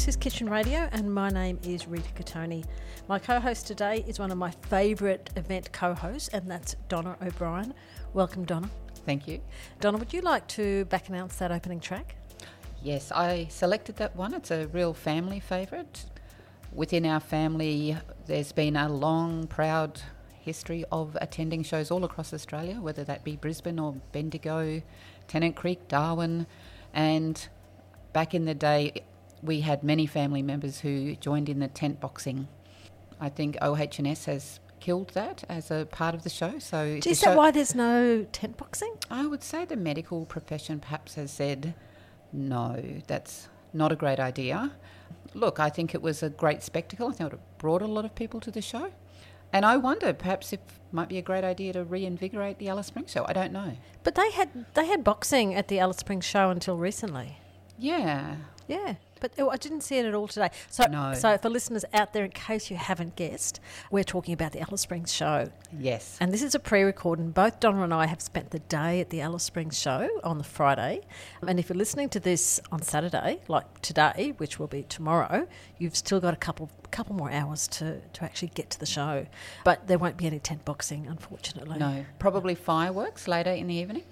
This is Kitchen Radio, and my name is Rita Cattoni. My co host today is one of my favourite event co hosts, and that's Donna O'Brien. Welcome, Donna. Thank you. Donna, would you like to back announce that opening track? Yes, I selected that one. It's a real family favourite. Within our family, there's been a long, proud history of attending shows all across Australia, whether that be Brisbane or Bendigo, Tennant Creek, Darwin, and back in the day, we had many family members who joined in the tent boxing. I think OHS has killed that as a part of the show. So Is that why there's no tent boxing? I would say the medical profession perhaps has said, no, that's not a great idea. Look, I think it was a great spectacle. I think it brought a lot of people to the show. And I wonder, perhaps it might be a great idea to reinvigorate the Alice Springs show. I don't know. But they had they had boxing at the Alice Springs show until recently. Yeah. Yeah, but oh, I didn't see it at all today. So, No. so for listeners out there, in case you haven't guessed, we're talking about the Alice Springs show. Yes. And this is a pre record, and both Donna and I have spent the day at the Alice Springs show on the Friday. And if you're listening to this on Saturday, like today, which will be tomorrow, you've still got a couple couple more hours to, to actually get to the show. But there won't be any tent boxing, unfortunately. No. Probably fireworks later in the evening.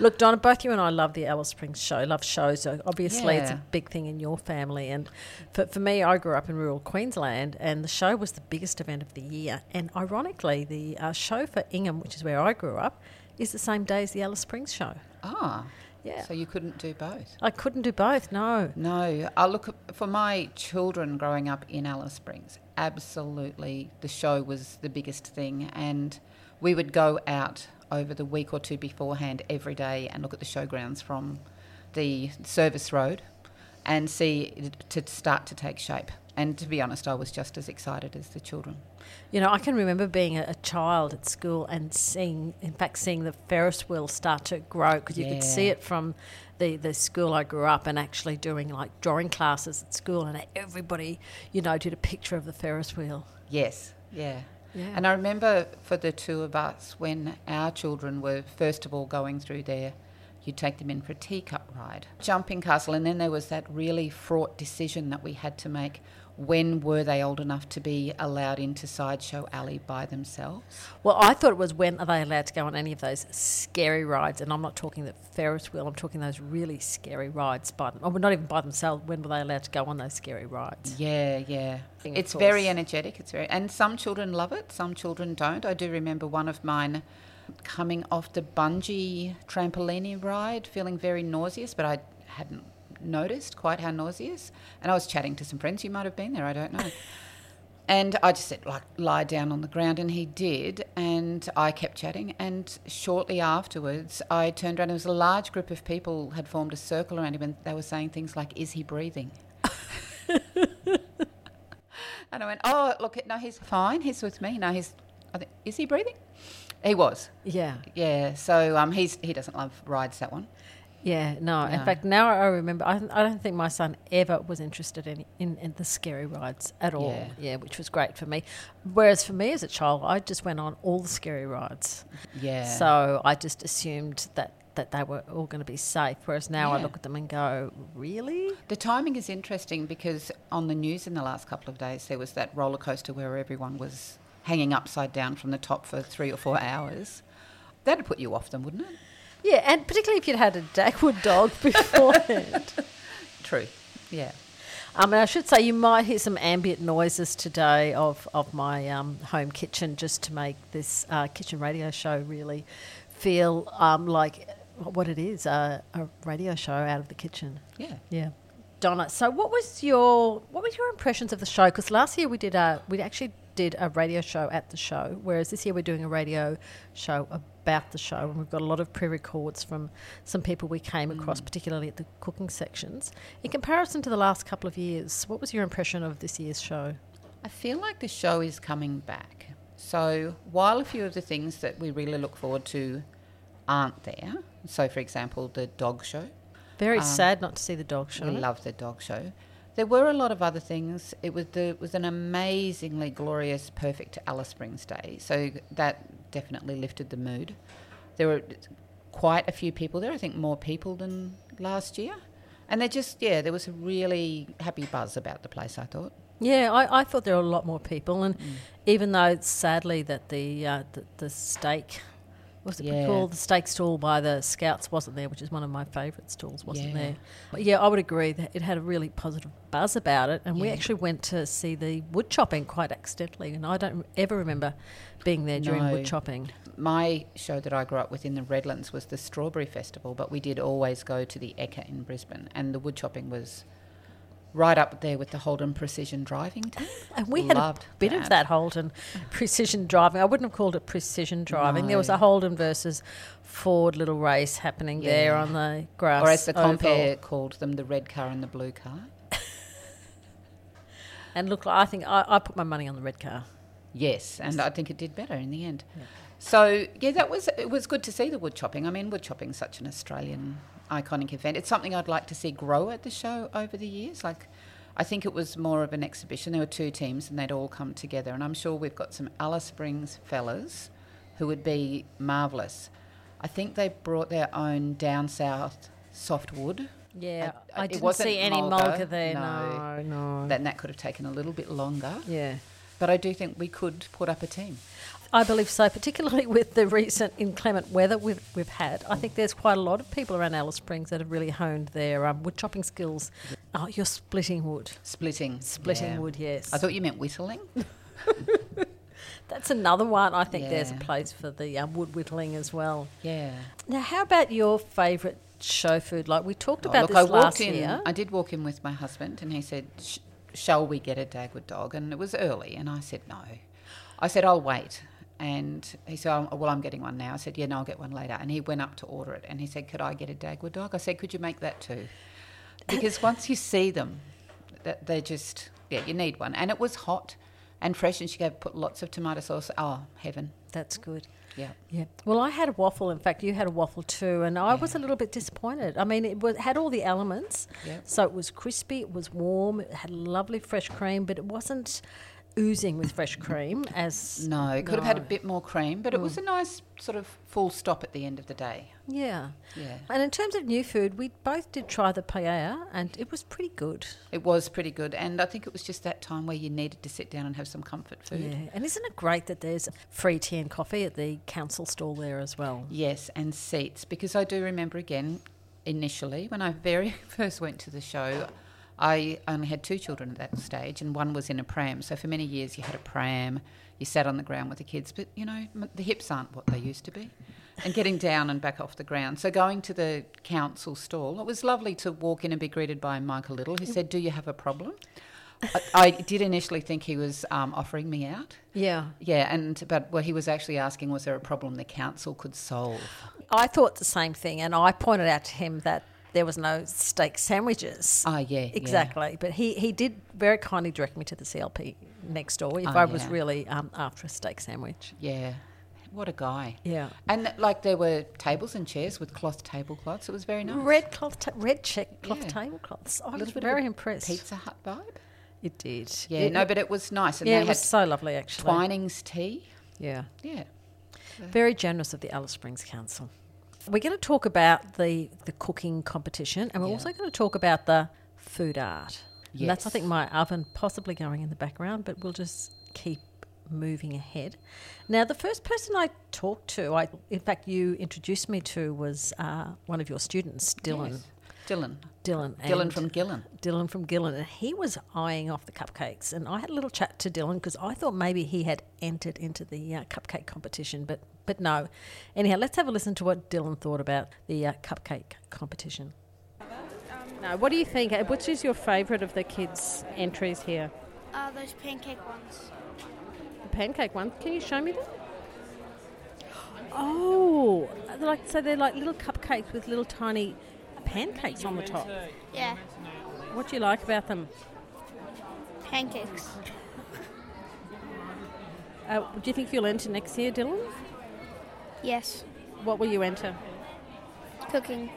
Look, Donna, both you and I love the Alice Springs show, love shows. Obviously, it's a big thing in your family. And for, for me, I grew up in rural Queensland, and the show was the biggest event of the year. And ironically, the uh, show for Ingham, which is where I grew up, is the same day as the Alice Springs show. Ah. Yeah. So you couldn't do both. I couldn't do both, no. No, I look for my children growing up in Alice Springs. Absolutely, the show was the biggest thing, and we would go out over the week or two beforehand every day and look at the showgrounds from the service road and see it to start to take shape. And to be honest, I was just as excited as the children. You know, I can remember being a, a child at school and seeing, in fact, seeing the Ferris wheel start to grow because you could see it from the, the school I grew up and actually doing like drawing classes at school, and everybody, you know, did a picture of the Ferris wheel. Yes, yeah. Yeah. And I remember for the two of us, when our children were first of all going through there, you'd take them in for a teacup ride, jumping castle, and then there was that really fraught decision that we had to make. When were they old enough to be allowed into Sideshow Alley by themselves? Well, I thought it was when are they allowed to go on any of those scary rides? And I'm not talking the Ferris wheel, I'm talking those really scary rides by them. Oh, well, not even by themselves. When were they allowed to go on those scary rides? Yeah, yeah. It's very energetic. It's very, and some children love it. Some children don't. I do remember one of mine coming off the bungee trampolini ride, feeling very nauseous, but I hadn't noticed quite how nauseous. And I was chatting to some friends You might have been there. I don't know. And I just said, like, lie down on the ground, and he did. And I kept chatting. And shortly afterwards, I turned around. There was a large group of people had formed a circle around him, and they were saying things like, "Is he breathing?" And I went, oh, look, no, he's fine. He's with me. No, he's, I think, is he breathing? He was. Yeah. Yeah. So um, he's he doesn't love rides, that one. Yeah, no. In fact, now I remember, I, I don't think my son ever was interested in, in, in the scary rides at all. Yeah. Yeah, which was great for me. Whereas for me as a child, I just went on all the scary rides. Yeah. So I just assumed that, that they were all going to be safe. Whereas now I look at them and go, really? the timing is interesting because on the news in the last couple of days, there was that roller coaster where everyone was hanging upside down from the top for three or four hours. That'd put you off them, wouldn't it? Yeah, and particularly if you'd had a Dagwood dog beforehand. True. Yeah. Um, and I should say you might hear some ambient noises today of, of my um, home kitchen just to make this uh, kitchen radio show really feel um, like what it is a, a radio show out of the kitchen. Yeah. Yeah. Donna, so what was your what was your impressions of the show? Because last year we did a we actually did a radio show at the show, whereas this year we're doing a radio show about the show, and we've got a lot of pre-records from some people we came across, particularly at the cooking sections. In comparison to the last couple of years, what was your impression of this year's show? I feel like the show is coming back. So while a few of the things that we really look forward to aren't there, so for example, the dog show, Very Um, sad not to see the dog show. we love the dog show. There were a lot of other things. It was the it was an amazingly glorious, perfect Alice Springs day. So that definitely lifted the mood. There were quite a few people there. I think more people than last year, And they just, yeah, there was a really happy buzz about the place, I thought. Yeah, I, I thought there were a lot more people, and even though sadly that the uh, the, the steak, what's it Yeah. called, the steak stall by the Scouts wasn't there, which is one of my favourite stalls, wasn't Yeah. there. But yeah, I would agree that it had a really positive buzz about it, and we actually went to see the wood chopping quite accidentally, and I don't ever remember being there during No. wood chopping. My show that I grew up with in the Redlands was the Strawberry Festival, but we did always go to the Ekka in Brisbane, and the wood chopping was right up there with the Holden Precision Driving team. And we had a Loved bit of that Holden precision driving. I wouldn't have called it precision driving. There was a Holden versus Ford little race happening there on the grass. Or as the oval. compare called them, the red car and the blue car. And look, I think I, I put my money on the red car. Yes, and I think it did better in the end. So yeah, that was it. Was good to see the wood chopping. I mean, wood chopping's such an Australian iconic event. It's something I'd like to see grow at the show over the years. Like, I think it was more of an exhibition. There were two teams, and they'd all come together. And I'm sure we've got some Alice Springs fellas who would be marvellous. I think they brought their own down south softwood. Yeah, I- I, it didn't wasn't see any mulga, mulga there. no. No, no. Then that could have taken a little bit longer. yeah. But I do think we could put up a team. I believe so, particularly with the recent inclement weather we've, we've had. I think there's quite a lot of people around Alice Springs that have really honed their um, wood chopping skills. Oh, you're splitting wood. Splitting. Splitting yeah. wood, yes. I thought you meant whittling. That's another one. I think there's a place for the um, wood whittling as well. Yeah. Now, how about your favourite show food? Like we talked Oh, about look, this I walked last in. year. I did walk in with my husband, and he said, Sh- "Shall we get a Dagwood dog?" And it was early, and I said no. I said I'll wait, and he said, "Oh, "Well, I'm getting one now." I said, "Yeah, no, I'll get one later." And he went up to order it, and he said, "Could I get a Dagwood dog?" I said, "Could you make that too?" Because once you see them, that they're just yeah, you need one, and it was hot and fresh, and she gave put lots of tomato sauce. Oh, heaven! That's good. Yeah. Yeah. Well, I had a waffle. In fact, you had a waffle too, and I was a little bit disappointed. I mean, it was, had all the elements, Yeah. so it was crispy, it was warm, it had lovely fresh cream, but it wasn't oozing with fresh cream as No, it could have had a bit more cream, but it was mm. a nice sort of full stop at the end of the day. yeah. Yeah. And in terms of new food, we both did try the paella, and it was pretty good. It was pretty good, and I think it was just that time where you needed to sit down and have some comfort food. Yeah. And isn't it great that there's free tea and coffee at the council stall there as well? Yes, and seats, because I do remember again, initially, when I very first went to the show, I only had two children at that stage, and one was in a pram. So for many years, you had a pram, you sat on the ground with the kids, but you know, the hips aren't what they used to be. And getting down and back off the ground. So going to the council stall, it was lovely to walk in and be greeted by Michael Liddle, who said, Do you have a problem? I, I did initially think he was um, offering me out. Yeah. Yeah, and but what he was actually asking was there a problem the council could solve? I thought the same thing, and I pointed out to him that there was no steak sandwiches. Ah, yeah, yeah. Exactly, but he, he did very kindly direct me to the CLP next door if Oh, I was yeah. really um, after a steak sandwich. Yeah, what a guy. Yeah. And like there were tables and chairs with cloth tablecloths. It was very nice. Red cloth, ta- red check cloth Yeah. tablecloths. I A was little bit of very impressed. Pizza Hut vibe. It did. Yeah, It- no, but it was nice, and yeah, they it had was so lovely actually. Twinings tea. Yeah, Yeah, very generous of the Alice Springs Council. We're going to talk about the the cooking competition, and we're Yeah. also going to talk about the food art. And that's I think my oven possibly going in the background, but we'll just keep moving ahead. Now, the first person I talked to, I in fact you introduced me to, was uh, one of your students, Dylan. Yes. Dylan. Dylan. Dylan from Gillen. Dylan from Gillen, and he was eyeing off the cupcakes. And I had a little chat to Dylan because I thought maybe he had entered into the uh, cupcake competition, but but no. Anyhow, let's have a listen to what Dylan thought about the uh, cupcake competition. No, what do you think? Uh, Which is your favourite of the kids' entries here? Uh, those pancake ones. The pancake one. Can you show me them? Oh, like so they're like little cupcakes with little tiny pancakes on the top. Yeah, What do you like about them? pancakes. Uh, do you think you'll enter next year, Dylan? Yes, What will you enter? cooking.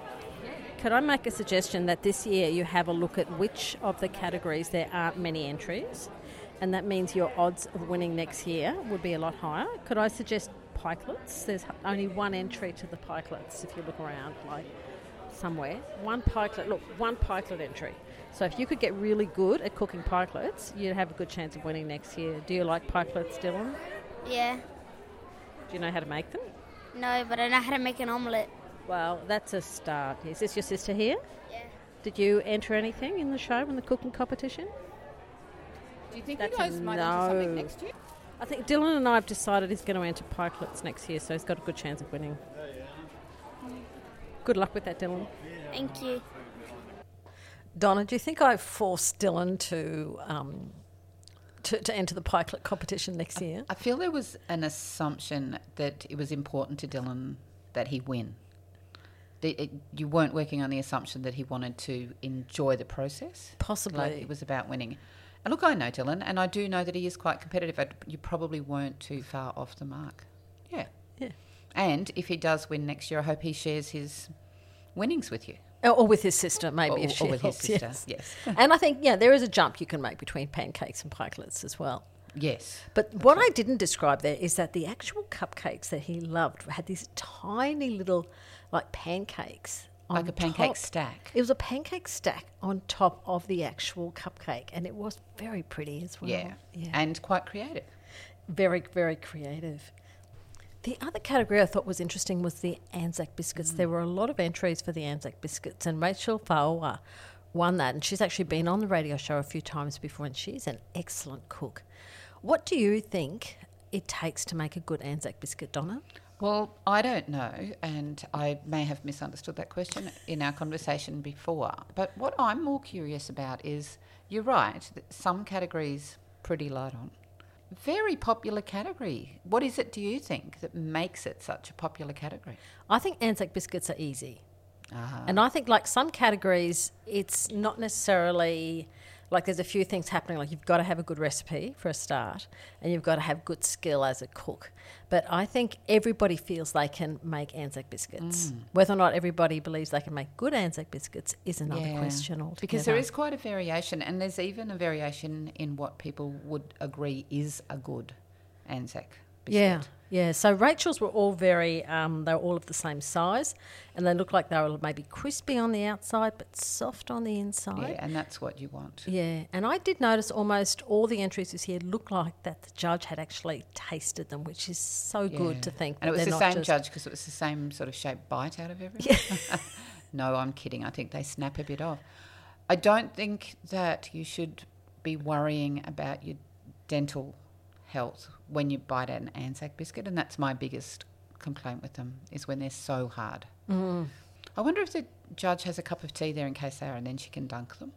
Could I make a suggestion that this year you have a look at which of the categories there aren't many entries, and that means your odds of winning next year would be a lot higher? Could I suggest pikelets? There's only one entry to the pikelets if you look around, like somewhere, one pikelet, look, one pikelet entry. So if you could get really good at cooking pikelets, you'd have a good chance of winning next year. Do you like pikelets, Dylan? Yeah. Do you know how to make them? No, but I know how to make an omelette. Well, that's a start. Is this your sister here? Yeah. Did you enter anything in the show in the cooking competition? Do you think That's you a guys might enter something next year? I think Dylan and I have decided he's going to enter pikelets next year, so he's got a good chance of winning. Oh, Good luck with that, Dylan. Thank you. Donna, do you think I forced Dylan to um, to, to enter the pikelet competition next year? I feel there was an assumption that it was important to Dylan that he win. The- it- you weren't working on the assumption that he wanted to enjoy the process. Possibly. Like it was about winning. And look, I know Dylan, and I do know that he is quite competitive. but You probably weren't too far off the mark. Yeah. Yeah. And if he does win next year, I hope he shares his winnings with you. Or, or with his sister, maybe Or- if or she with his sister, Yes. yes. and I think yeah, there is a jump you can make between pancakes and pikelets as well. Yes. But what I didn't describe there is that the actual cupcakes that he loved had these tiny little, like pancakes. on Like a pancake top. stack. It was a pancake stack on top of the actual cupcake, and it was very pretty as well. Yeah. yeah. And quite creative. Very, very creative. The other category I thought was interesting was the Anzac biscuits. There hmm. were a lot of entries for the Anzac biscuits, and Rachel Fawa won that. And she's actually been on the radio show a few times before, and she's an excellent cook. What do you think it takes to make a good Anzac biscuit, Donna? Well, I don't know, and I may have misunderstood that question in our conversation before. But what I'm more curious about is you're right, that some categories pretty light on. Very popular category. What is it, do you think, that makes it such a popular category? I think Anzac biscuits are easy. Ah. And I think, like some categories, it's not necessarily like there's a few things happening. Like you've got to have a good recipe for a start, and you've got to have good skill as a cook. But I think everybody feels they can make Anzac biscuits. Mm. Whether or not everybody believes they can make good Anzac biscuits is another Yeah. question altogether. Because there is quite a variation, and there's even a variation in what people would agree is a good Anzac biscuit. Yeah, yeah. So Rachel's were all very, um, they were all of the same size, and they looked like they were maybe crispy on the outside but soft on the inside. Yeah, and that's what you want. Yeah, and I did notice almost all the entries this year looked like that the judge had actually tasted them, which is so good to think. And it was the same judge because it was the same sort of shape bite out of everything. no, I'm kidding. I think they snap a bit off. I don't think that you should be worrying about your dental health when you bite an Anzac biscuit, and that's my biggest complaint with them is when they're so hard. Mm. I wonder if the judge has a cup of tea there in case they are, and then she can dunk them.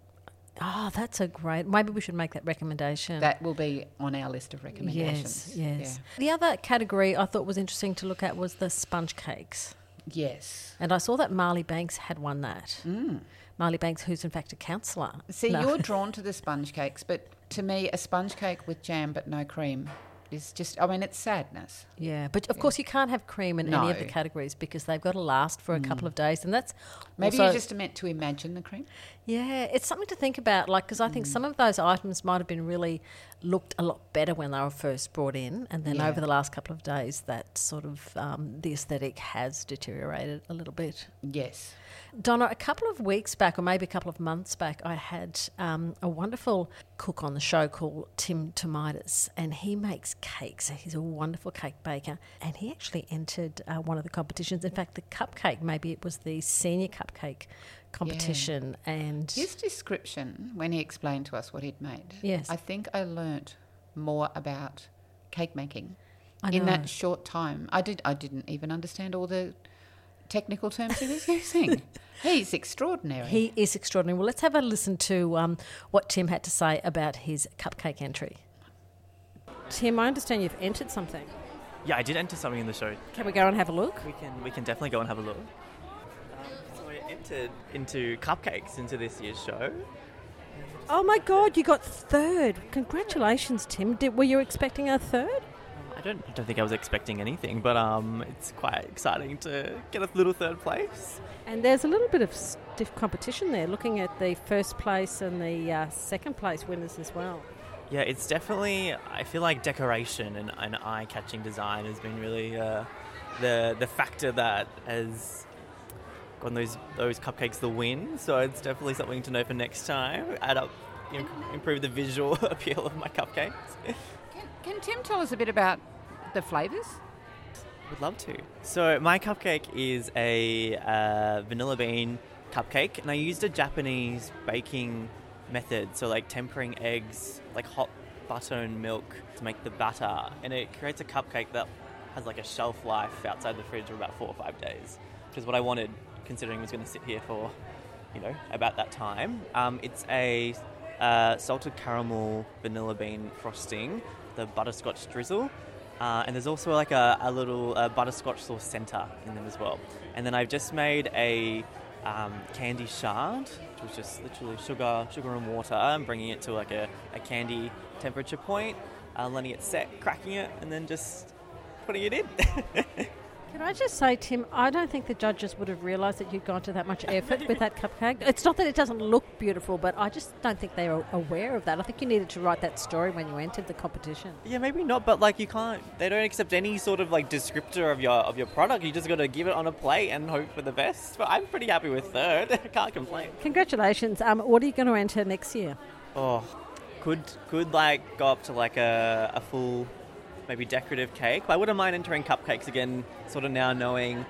Oh, that's a great. Maybe we should make that recommendation. That will be on our list of recommendations. Yes, yes. The other category I thought was interesting to look at was the sponge cakes. Yes. And I saw that Marli Banks had won that. Mm. Marli Banks, who's in fact a councillor. See, No. you're drawn to the sponge cakes, but to me, a sponge cake with jam but no cream is just, I mean, it's sadness. Yeah, but of course you can't have cream in any of the categories because they've got to last for a couple mm. of days, and that's Maybe you're just meant to imagine the cream. Yeah, it's something to think about. Like, because I think some of those items might have been really looked a lot better when they were first brought in, and then Yeah. over the last couple of days, that sort of um, the aesthetic has deteriorated a little bit. Yes. Donna, a couple of weeks back, or maybe a couple of months back, I had um, a wonderful cook on the show called Tim Tomidas, and he makes cakes. He's a wonderful cake baker, and he actually entered uh, one of the competitions. In fact, the cupcake, maybe it was the senior cupcake competition, and His description, when he explained to us what he'd made, Yes. I think I learnt more about cake making I in know. that short time. I did. I didn't even understand all the technical terms he was using. He's extraordinary. He is extraordinary. Well, let's have a listen to um, what Tim had to say about his cupcake entry. Tim, I understand you've entered something. Yeah, I did enter something in the show. Can we go and have a look? We can we can definitely go and have a look. Entered into cupcakes into this year's show. Oh my God, you got third. Congratulations, Tim. Did, were you expecting a third? I don't I don't think I was expecting anything, but um, it's quite exciting to get a little third place. And there's a little bit of stiff competition there, looking at the first place and the uh, second place winners as well. Yeah, it's definitely. I feel like decoration and, and eye-catching design has been really uh, the the factor that has gotten those those cupcakes the win. So it's definitely something to know for next time. Add up, you know, improve the visual appeal of my cupcakes. Can, can Tim tell us a bit about the flavours? Would love to. So my cupcake is a uh, vanilla bean cupcake, and I used a Japanese baking method. So like tempering eggs, like hot butter and milk to make the batter, and it creates a cupcake that has like a shelf life outside the fridge for about four or five days, which is what I wanted, considering was going to sit here for, you know, about that time. Um, it's a uh, salted caramel vanilla bean frosting, the butterscotch drizzle. Uh, and there's also like a, a little uh, butterscotch sauce center in them as well. And then I've just made a um, candy shard, which was just literally sugar, sugar and water, I'm bringing it to like a, a candy temperature point, uh, letting it set, cracking it, and then just putting it in. Can I just say, Tim, I don't think the judges would have realised that you'd gone to that much effort with that cupcake. It's not that it doesn't look beautiful, but I just don't think they were aware of that. I think you needed to write that story when you entered the competition. yeah, maybe not, but like you can't. They don't accept any sort of like descriptor of your of your product. You just got to give it on a plate and hope for the best. But I'm pretty happy with third. can't complain. Congratulations. Um, what are you going to enter next year? Oh, could could like go up to like a, a full, maybe decorative cake. But I wouldn't mind entering cupcakes again. Sort of now knowing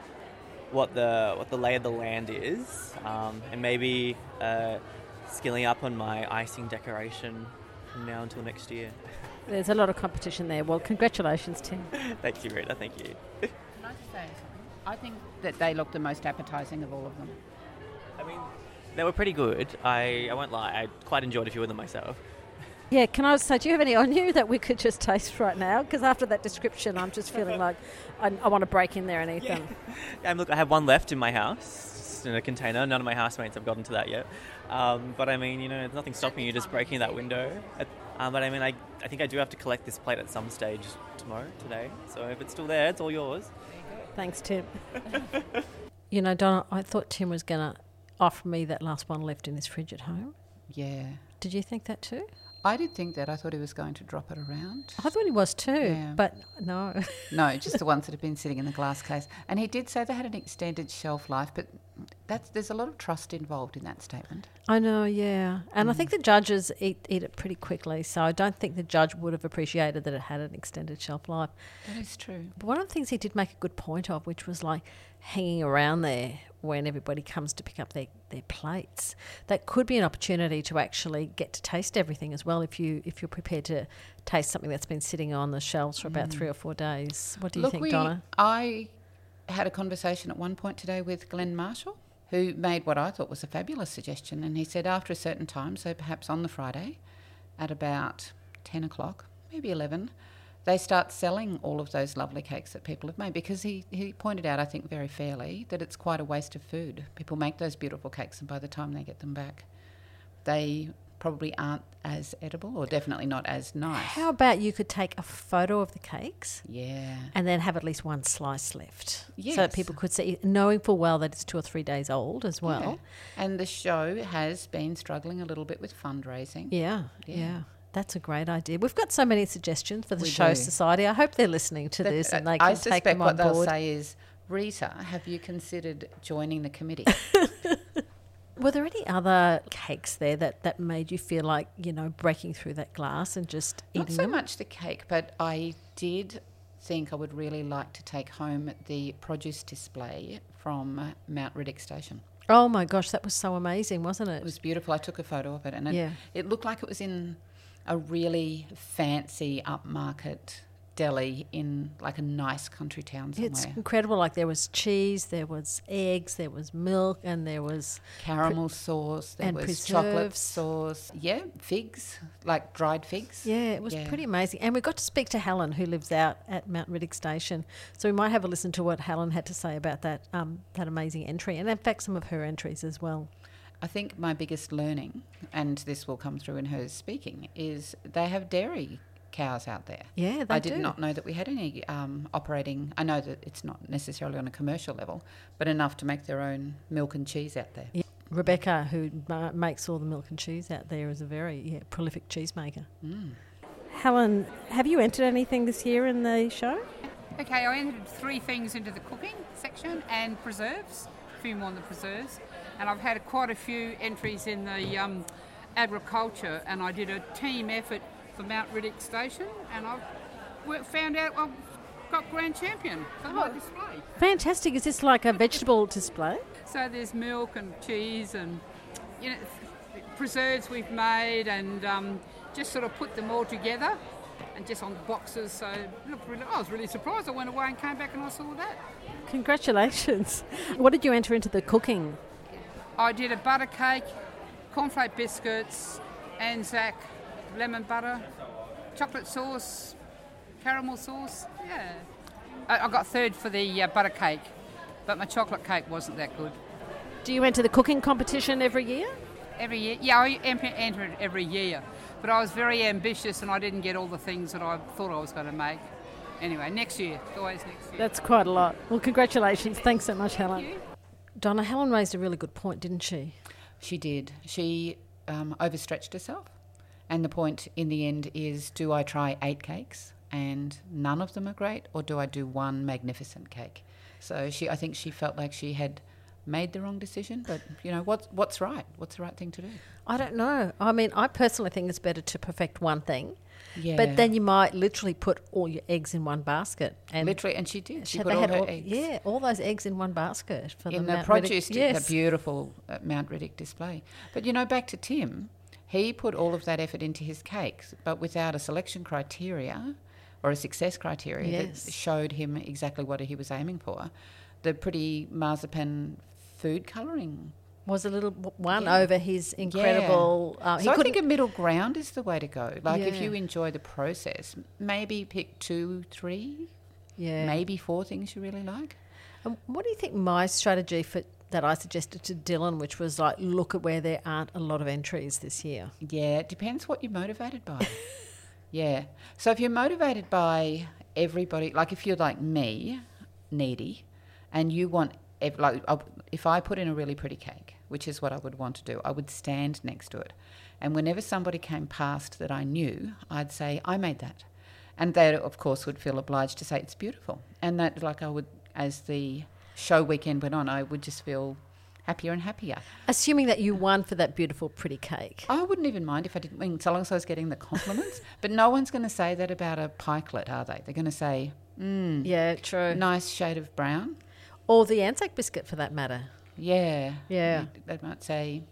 what the what the lay of the land is, um, and maybe uh, skilling up on my icing decoration from now until next year. There's a lot of competition there. Well, congratulations, Tim. Thank you, Rita. Thank you. Can I just say something? I think that they look the most appetising of all of them. I mean, they were pretty good. I I won't lie. I quite enjoyed a few of them myself. Yeah, can I say, do you have any on you that we could just taste right now? Because after that description, I'm just feeling like I, I want to break in there and eat them. Um, look, I have one left in my house in a container. None of my housemates have gotten to that yet. Um, but I mean, you know, there's nothing stopping you just breaking that window. Um, but I mean, I, I think I do have to collect this plate at some stage tomorrow, today. So if it's still there, it's all yours. Thanks, Tim. you know, Donna, I thought Tim was going to offer me that last one left in this fridge at home. Yeah. Did you think that too? I did think that. I thought he was going to drop it around. I thought he was too, Yeah. but no. No, just the ones that have been sitting in the glass case. And he did say they had an extended shelf life, but that's there's a lot of trust involved in that statement. I know, yeah. And I mm. think the judges eat, eat it pretty quickly, so I don't think the judge would have appreciated that it had an extended shelf life. That is true. But one of the things he did make a good point of, which was like hanging around there when everybody comes to pick up their, their plates. That could be an opportunity to actually get to taste everything as well if you if you're prepared to taste something that's been sitting on the shelves for about three mm. or four days. What do you Look, think, we, Donna? I had a conversation at one point today with Glenn Marshall, who made what I thought was a fabulous suggestion. And he said after a certain time, so perhaps on the Friday at about 10 o'clock, maybe 11, they start selling all of those lovely cakes that people have made because he, he pointed out, I think very fairly, that it's quite a waste of food. People make those beautiful cakes, and by the time they get them back, they probably aren't as edible or definitely not as nice. How about you could take a photo of the cakes yeah. and then have at least one slice left, so that people could see, knowing full well that it's two or three days old as well. Yeah. And the show has been struggling a little bit with fundraising. Yeah, yeah. Yeah. That's a great idea. We've got so many suggestions for the We Show do. Society. I hope they're listening to this and uh, they I can suspect take them what they'll board. say is, Rita, have you considered joining the committee? Were there any other cakes there that, that made you feel like, you know, breaking through that glass and just Not eating so them? much the cake, but I did think I would really like to take home the produce display from Mount Riddock Station. Oh my gosh, that was so amazing, wasn't it? It was beautiful. I took a photo of it, and it, Yeah. it looked like it was in a really fancy upmarket deli in like a nice country town somewhere. it's incredible. Like there was cheese, there was eggs, there was milk, and there was Caramel sauce, there and was chocolate sauce. Yeah, figs, like dried figs. yeah, it was Yeah. pretty amazing. And we got to speak to Helen, who lives out at Mount Riddock Station. So we might have a listen to what Helen had to say about that um, that amazing entry, and in fact some of her entries as well. I think my biggest learning, and this will come through in her speaking, is they have dairy cows out there. Yeah, they I did do. not know that we had any um, operating. I know that it's not necessarily on a commercial level, but enough to make their own milk and cheese out there. Yeah. Rebecca, who ma- makes all the milk and cheese out there, is a very yeah, prolific cheesemaker. Mm. Helen, have you entered anything this year in the show? Okay, I entered three things into the cooking section and preserves. a few more on the preserves. And I've had quite a few entries in the um, agriculture, and I did a team effort for Mount Riddock Station, and I've found out I've got grand champion for my display. Fantastic. Is this like a vegetable display? So there's milk and cheese and you know preserves we've made, and um, just sort of put them all together. And just on the boxes, so look, really, I was really surprised. I went away and came back and I saw that. Congratulations. What did you enter into the cooking? I did a butter cake, cornflake biscuits, Anzac, lemon butter, chocolate sauce, caramel sauce. Yeah. I, I got third for the uh, butter cake, but my chocolate cake wasn't that good. Do you enter the cooking competition every year? Every year, yeah, I enter it every year, but I was very ambitious and I didn't get all the things that I thought I was going to make. Anyway, next year, always next year. That's quite a lot. Well, congratulations. Thanks so much, Helen. Donna, Helen raised a really good point, didn't she? She did. She um, overstretched herself. And the point in the end is do I try eight cakes and none of them are great, or do I do one magnificent cake? So she, I think she felt like she had made the wrong decision, but you know, what's, what's right? What's the right thing to do? I don't know. I mean, I personally think it's better to perfect one thing, Yeah. but then you might literally put all your eggs in one basket. And Literally, and she did. She They put all her all- eggs. Yeah, all those eggs in one basket for in the, the Riddock- produce, di- Yes. the beautiful uh, Mount Riddock display. But you know, back to Tim, he put all of that effort into his cakes, but without a selection criteria or a success criteria Yes. that showed him exactly what he was aiming for. The pretty marzipan food colouring. was a little one Yeah. over his incredible. Uh, he so I think a middle ground is the way to go. Like if you enjoy the process, maybe pick two, three, yeah. maybe four things you really like. And what do you think my strategy for that I suggested to Dylan, which was like, look at where there aren't a lot of entries this year. Yeah, it depends what you're motivated by. yeah. So if you're motivated by everybody, like if you're like me, needy, and you want, ev- like, I- if I put in a really pretty cake, which is what I would want to do, I would stand next to it. And whenever somebody came past that I knew, I'd say, I made that. And they, of course, would feel obliged to say, it's beautiful. And that, like, I would, as the show weekend went on, I would just feel happier and happier. Assuming that you won for that beautiful, pretty cake. I wouldn't even mind if I didn't win, so long as I was getting the compliments. but no one's going to say that about a pikelet, are they? They're going to say, mm, Yeah, true. nice shade of brown. Or the Anzac biscuit for that matter. Yeah. Yeah. They might say,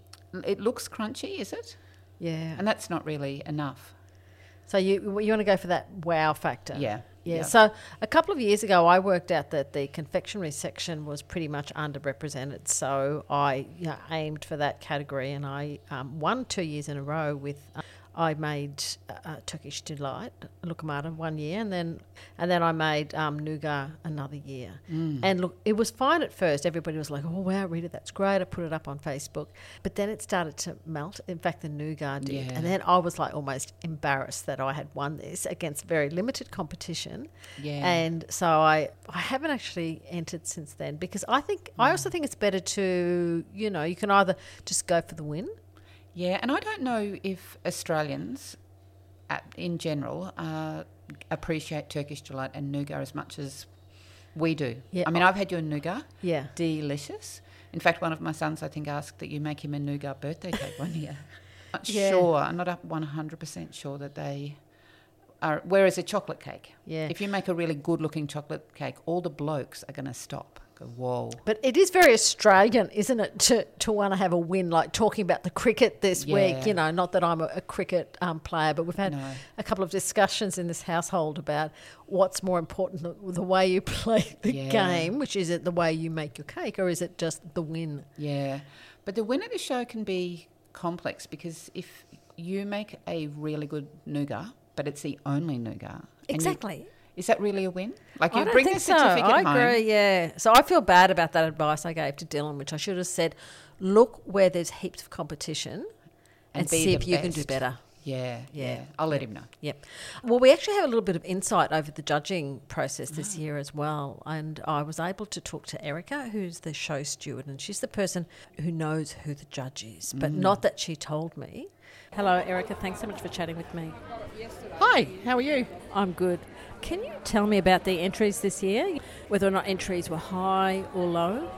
it looks crunchy, is it? Yeah. And that's not really enough. So you you want to go for that wow factor? Yeah. Yeah. Yeah. So a couple of years ago, I worked out that the confectionery section was pretty much underrepresented. So I you know, aimed for that category, and I um, won two years in a row with. Uh, I made uh, uh, Turkish delight, Lukamata, one year, and then and then I made um, nougat another year. And look, it was fine at first. Everybody was like, "Oh wow, Rita, that's great." I put it up on Facebook, but then it started to melt. In fact, the nougat did, Yeah. and then I was like almost embarrassed that I had won this against very limited competition. Yeah. And so I, I haven't actually entered since then because I think I also think it's better to you know you can either just go for the win. Yeah, and I don't know if Australians, in general, uh, appreciate Turkish delight and nougat as much as we do. Yeah. I mean, I've had your nougat. Yeah. Delicious. In fact, one of my sons, I think, asked that you make him a nougat birthday cake one year. Not Yeah. sure. I'm not up 100% sure that they are. Whereas a chocolate cake, Yeah. if you make a really good looking chocolate cake, all the blokes are going to stop. Go, whoa. But it is very Australian, isn't it, to, to want to have a win, like talking about the cricket this Yeah. week. You know, not that I'm a, a cricket um, player, but we've had No. a couple of discussions in this household about what's more important, the, the way you play the Yeah. game, which is it the way you make your cake, or is it just the win? Yeah, but the win at the show can be complex because if you make a really good nougat, but it's the only nougat, Exactly. Is that really a win? Like you I don't bring think the certificate so. I home. agree, yeah. So I feel bad about that advice I gave to Dylan, which I should have said, look where there's heaps of competition and, And see if you can do better. Yeah, Yeah. yeah, I'll let him know. Yep. Well, we actually have a little bit of insight over the judging process this year as well. And I was able to talk to Erica, who's the show steward, and she's the person who knows who the judge is, but Mm. not that she told me. Hello, Erica. Thanks so much for chatting with me. Hi, how are you? I'm good. Can you tell me about the entries this year? Whether or not entries were high or low?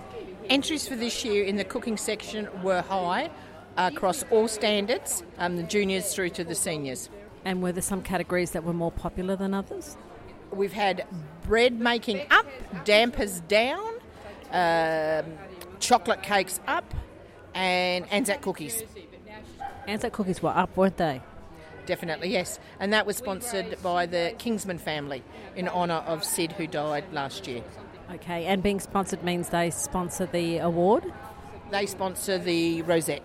Entries for this year in the cooking section were high across all standards, um, the juniors through to the seniors. And were there some categories that were more popular than others? We've had bread making up, dampers down, um, chocolate cakes up, and Anzac cookies. Anzac cookies were up, weren't they? Definitely, yes. And that was sponsored by the Kingsman family in honour of Sid, who died last year. Okay, and being sponsored means they sponsor the award? They sponsor the rosette.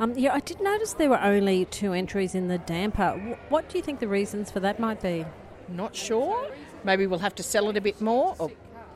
Um, yeah, I did notice there were only two entries in the damper. What do you think the reasons for that might be? Not sure. Maybe we'll have to sell it a bit more or,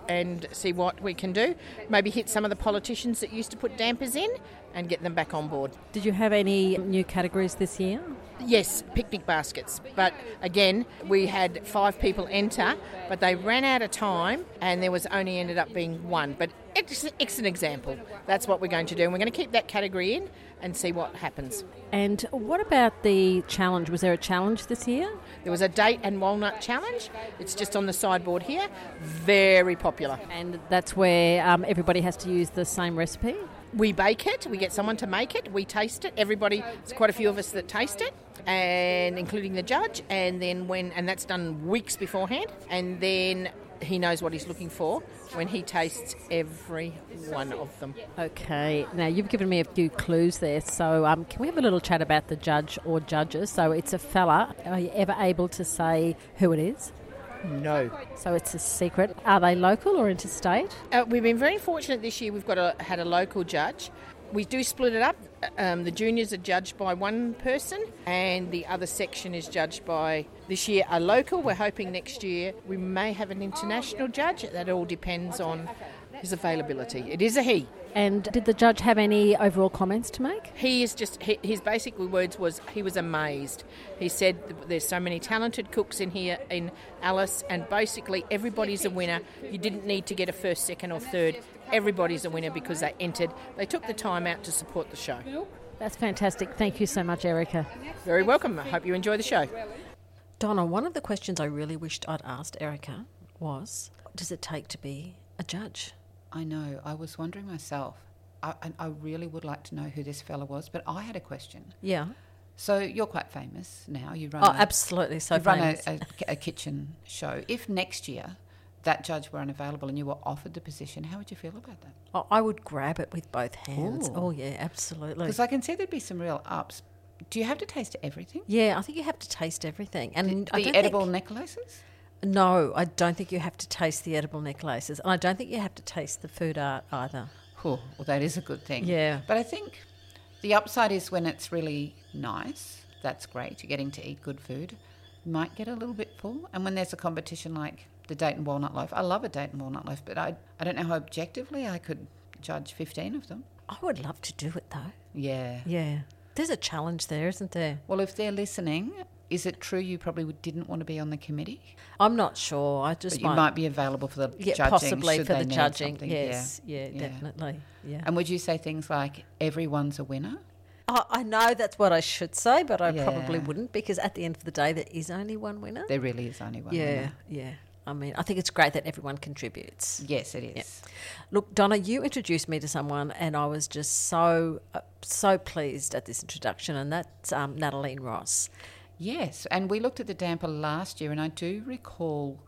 and see what we can do. Maybe hit some of the politicians that used to put dampers in and get them back on board. Did you have any new categories this year? Yes, picnic baskets. But again, we had five people enter, but they ran out of time and there was only ended up being one. But it's, it's an example. That's what we're going to do. And we're going to keep that category in and see what happens. And what about the challenge? Was there a challenge this year? There was a date and walnut challenge. It's just on the sideboard here. Very popular. And that's where um, everybody has to use the same recipe? We bake it, we get someone to make it, we taste it. Everybody, there's quite a few of us that taste it, and including the judge. And then when, and that's done weeks beforehand. And then he knows what he's looking for when he tastes every one of them. Okay, now you've given me a few clues there, so um, can we have a little chat about the judge or judges? So it's a fella. Are you ever able to say who it is? No. So it's a secret. Are they local or interstate? Uh, we've been very fortunate this year. We've got a, had a local judge. We do split it up. Um, the juniors are judged by one person, and the other section is judged by this year a local. We're hoping next year we may have an international judge. That all depends on his availability. It is a he. And did the judge have any overall comments to make? He is just he, his basic words was he was amazed. He said there's so many talented cooks in here in Alice, and basically everybody's a winner. You didn't need to get a first, second, or third. Everybody's a winner because they entered. They took the time out to support the show. That's fantastic. Thank you so much, Erica. Very welcome. I hope you enjoy the show. Donna, one of the questions I really wished I'd asked Erica was what does it take to be a judge? I know. I was wondering myself. I, I- I really would like to know who this fella was, but I had a question. Yeah. So you're quite famous now. You run. Oh, a- absolutely. So you run a, a, a kitchen show. If next year that judge were unavailable and you were offered the position, how would you feel about that? Oh, I would grab it with both hands. Ooh. Oh, yeah, absolutely. Because I can see there'd be some real ups. Do you have to taste everything? Yeah, I think you have to taste everything. And I the edible think- necklaces? no, I don't think you have to taste the edible necklaces. And I don't think you have to taste the food art either. Oh, well, that is a good thing. Yeah. But I think the upside is when it's really nice. That's great. You're getting to eat good food. You might get a little bit full. And when there's a competition like the Date and Walnut Loaf, I love a Date and Walnut Loaf, but I, I don't know how objectively I could judge 15 of them. I would love to do it though. Yeah. Yeah. There's a challenge there, isn't there? Well, if they're listening, is it true you probably didn't want to be on the committee? I'm not sure. I just But you might, might be available for the yeah, judging. possibly for the judging. something. Yes, yeah, Yeah. definitely. Yeah. And would you say things like everyone's a winner? I, I know that's what I should say, but I probably wouldn't because at the end of the day, there is only one winner. There really is only one yeah, winner. yeah. I mean, I think it's great that everyone contributes. Yes, it is. Look, Donna, you introduced me to someone, and I was just so uh, so pleased at this introduction, and that's um, Natalie Ross. Yes, and we looked at the damper last year, and I do recall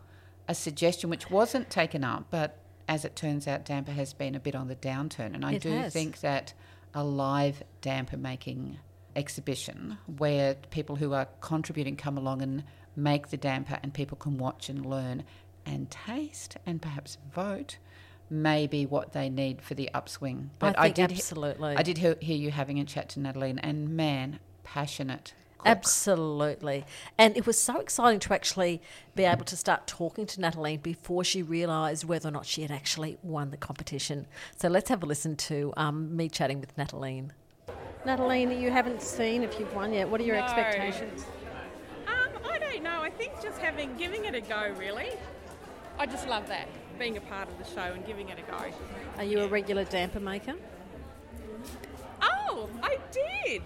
a suggestion which wasn't taken up, but as it turns out, damper has been a bit on the downturn, and I It do has. think that a live damper making exhibition where people who are contributing come along and make the damper, and people can watch and learn and taste and perhaps vote. May be what they need for the upswing. But I think did he- absolutely. I did hear, hear you having a chat to Natalie, and man, passionate. cook. Absolutely. And it was so exciting to actually be able to start talking to Natalie before she realised whether or not she had actually won the competition. So let's have a listen to um, me chatting with Natalie. Natalie, you haven't seen if you've won yet. What are your No. expectations? Um, I don't know. I think just having giving it a go really. I just love that being a part of the show and giving it a go. Are you a regular damper maker? Oh, I did.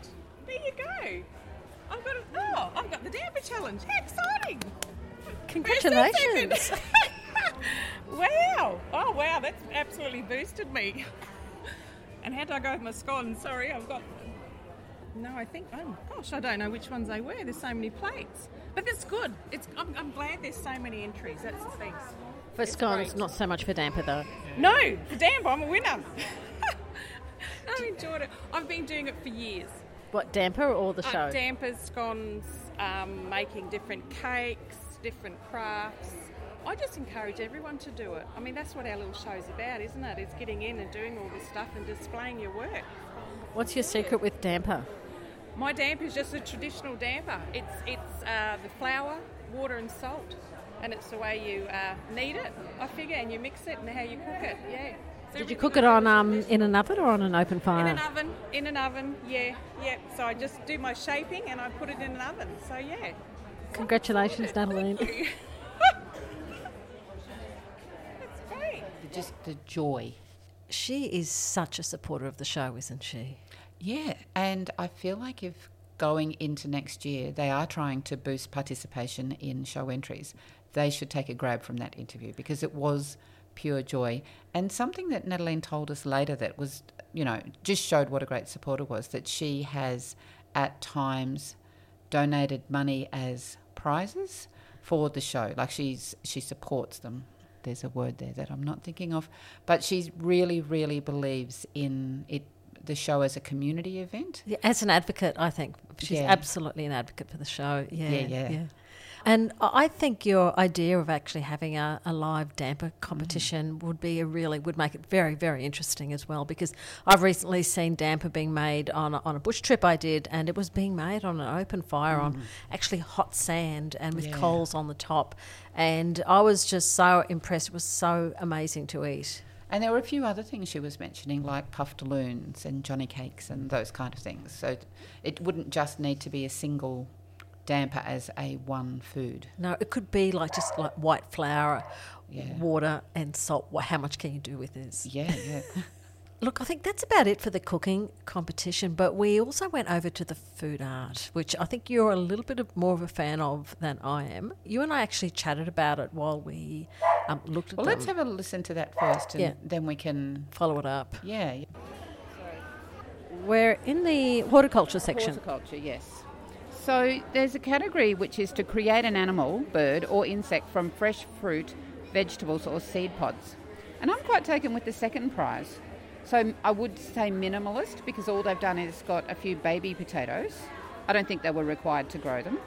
There you go. I've got a, oh, I've got the damper challenge. How exciting! Congratulations. wow. Oh wow, that's absolutely boosted me. And how do I go with my scones? Sorry, I've got. No, I think. Oh gosh, I don't know which ones they were. There's so many plates, but that's good. It's. I'm, I'm glad there's so many entries. That's the thing. For scones, great. not so much for damper though. No, for damn, I'm a winner. I've enjoyed it. I've been doing it for years. What damper or the Uh, show? dampers, scones, um, making different cakes, different crafts. I just encourage everyone to do it. I mean, that's what our little show's about, isn't it? It's getting in and doing all this stuff and displaying your work. What's your secret with damper? My damper is just a traditional damper. It's it's uh, the flour, water, and salt, and it's the way you uh, knead it. I figure, and you mix it and how you cook it. Yeah. So Did you cook it on um, in an oven or on an open fire? In an oven, in an oven, yeah, yeah. So I just do my shaping and I put it in an oven. So yeah. Congratulations, Natalie. That's great. Just the joy. She is such a supporter of the show, isn't she? Yeah, and I feel like if going into next year they are trying to boost participation in show entries, they should take a grab from that interview because it was pure joy. And something that Natalie told us later that was, you know, just showed what a great supporter was that she has at times donated money as prizes for the show. Like she's she supports them. There's a word there that I'm not thinking of, but she really, really believes in it. The show as a community event. Yeah, as an advocate, I think she's Yeah. absolutely an advocate for the show. Yeah, Yeah, yeah. And I think your idea of actually having a, a live damper competition Mm-hmm. would be a really would make it very very interesting as well because I've recently seen damper being made on a, on a bush trip I did and it was being made on an open fire on actually hot sand and with Mm-hmm. Coals on the top and I was just so impressed. It was so amazing to eat. And there were a few other things she was mentioning, like puftaloons and Johnny cakes and those kind of things. So it wouldn't just need to be a single damper as a one food. No, it could be like just like white flour, Yeah. water, and salt. How much can you do with this? Yeah, yeah. Look, I think that's about it for the cooking competition. But we also went over to the food art, which I think you're a little bit of more of a fan of than I am. You and I actually chatted about it while we um, looked at well, them. let's have a listen to that first, and Yeah. then we can. follow it up. Yeah. We're in the horticulture section. Horticulture, yes. So there's a category which is to create an animal, bird, or insect from fresh fruit, vegetables, or seed pods. And I'm quite taken with the second prize. So I would say minimalist because all they've done is got a few baby potatoes. I don't think they were required to grow them.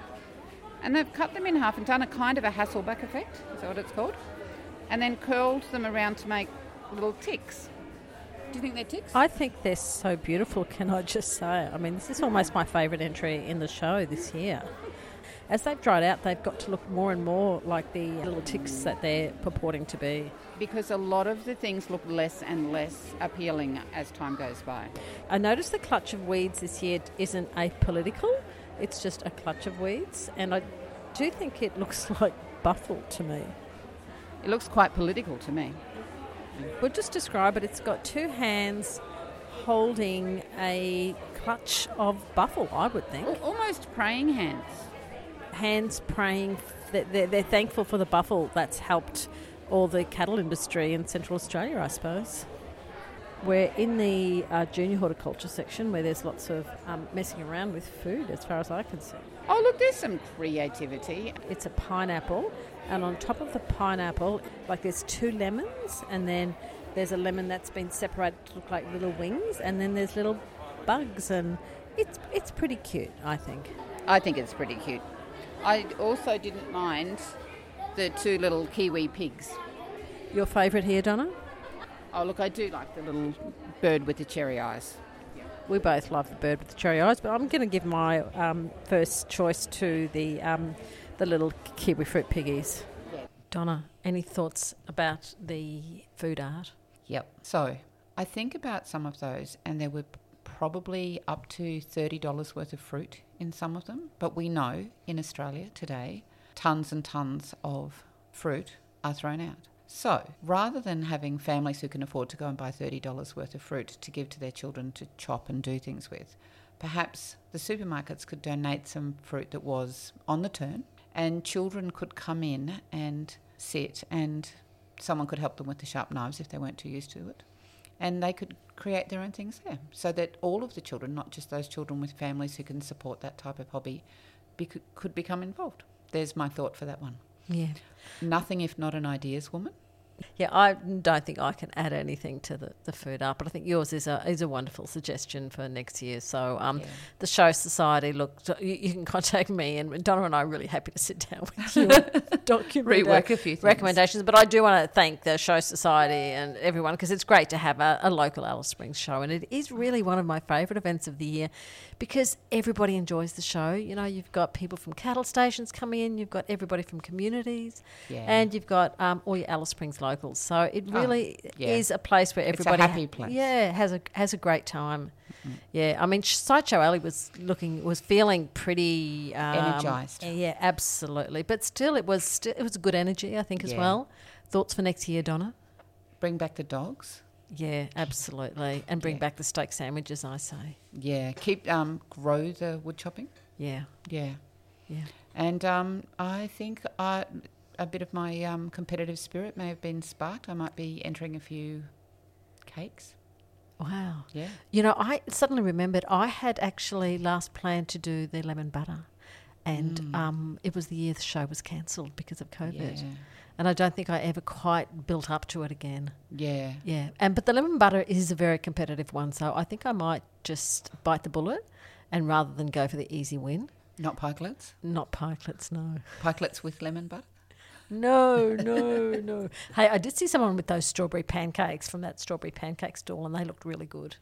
And they've cut them in half and done a kind of a Hasselback effect, is that what it's called? And then curled them around to make little ticks. Do you think they're ticks? I think they're so beautiful, can I just say? I mean, this is almost my favourite entry in the show this year. As they've dried out, they've got to look more and more like the little ticks that they're purporting to be. because a lot of the things look less and less appealing as time goes by. I noticed the clutch of weeds this year isn't apolitical, it's just a clutch of weeds, and I do think it looks like buffel to me. It looks quite political to me. We'll just describe it. It's got two hands holding a clutch of buffel, I would think. Al- Almost praying hands. Hands praying, they're, they're, thankful for the buffel that's helped all the cattle industry in Central Australia, I suppose. We're in the uh, junior horticulture section where there's lots of um, messing around with food, as far as I can see. Oh, look, there's some creativity. It's a pineapple, and on top of the pineapple, like there's two lemons, and then there's a lemon that's been separated to look like little wings, and then there's little bugs, and it's it's pretty cute, I think. I think it's pretty cute. I also didn't mind the two little kiwi pigs. Your favourite here, Donna? Oh, look, I do like the little bird with the cherry eyes. We both love the bird with the cherry eyes, but I'm going to give my um, first choice to the um, the little kiwi fruit piggies. Donna, any thoughts about the food art? Yep. So I think about some of those, and there were probably up to $30 worth of fruit in some of them. But we know in Australia today, tons and tons of fruit are thrown out. So rather than having families who can afford to go and buy $30 worth of fruit to give to their children to chop and do things with, perhaps the supermarkets could donate some fruit that was on the turn and children could come in and sit and someone could help them with the sharp knives if they weren't too used to it and they could create their own things there, so that all of the children, not just those children with families who can support that type of hobby, be, could become involved. There's my thought for that one. Yeah. Nothing if not an ideas woman. Yeah, I don't think I can add anything to the, the food art, but I think yours is a is a wonderful suggestion for next year. So, um, Yeah. the Show Society, look, you, you can contact me, and Donna and I are really happy to sit down with you and document Rework a few things. recommendations. But I do want to thank the Show Society and everyone because it's great to have a, a local Alice Springs show, and it is really one of my favourite events of the year because everybody enjoys the show. You know, you've got people from cattle stations coming in, you've got everybody from communities, Yeah. and you've got um, all your Alice Springs locals. So it Oh, really yeah. is a place where everybody happy place. Yeah, has a has a great time. Yeah, I mean, Sideshow Alley was looking was feeling pretty um, Energised. Yeah, absolutely. But still, it was still it was a good energy, I think, as Yeah. well. Thoughts for next year, Donna? Bring back the dogs. Yeah, absolutely, and bring Yeah. back the steak sandwiches. I say, Yeah, keep um, grow the wood chopping. yeah, Yeah, yeah. and um, I think I, a bit of my um, competitive spirit may have been sparked. I might be entering a few cakes. Wow. Yeah, You know, I suddenly remembered I had actually last planned to do the lemon butter, and um, it was the year the show was cancelled because of COVID. yeah, And I don't think I ever quite built up to it again. yeah. Yeah, and but the lemon butter is a very competitive one, so I think I might just bite the bullet, and rather than go for the easy win, Not pikelets. not pikelets, no, Pikelets with lemon butter. No, no, no. Hey, I did see someone with those strawberry pancakes from that strawberry pancake stall, and they looked really good.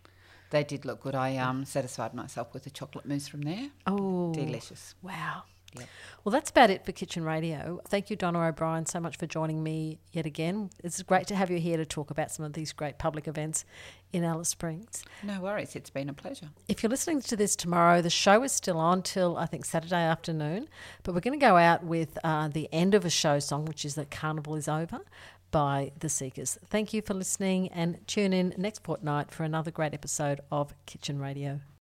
They did look good. I um, satisfied myself with the chocolate mousse from there. Oh, Delicious. Wow. Yep. Well, that's about it for Kitchen Radio. Thank you, Donna O'Brien, so much for joining me yet again. It's great to have you here to talk about some of these great public events in Alice Springs. No worries. It's been a pleasure. If you're listening to this tomorrow, the show is still on till I think Saturday afternoon. But we're going to go out with uh, the end of a show song, which is that Carnival is Over by The Seekers. Thank you for listening and tune in next fortnight for another great episode of Kitchen Radio.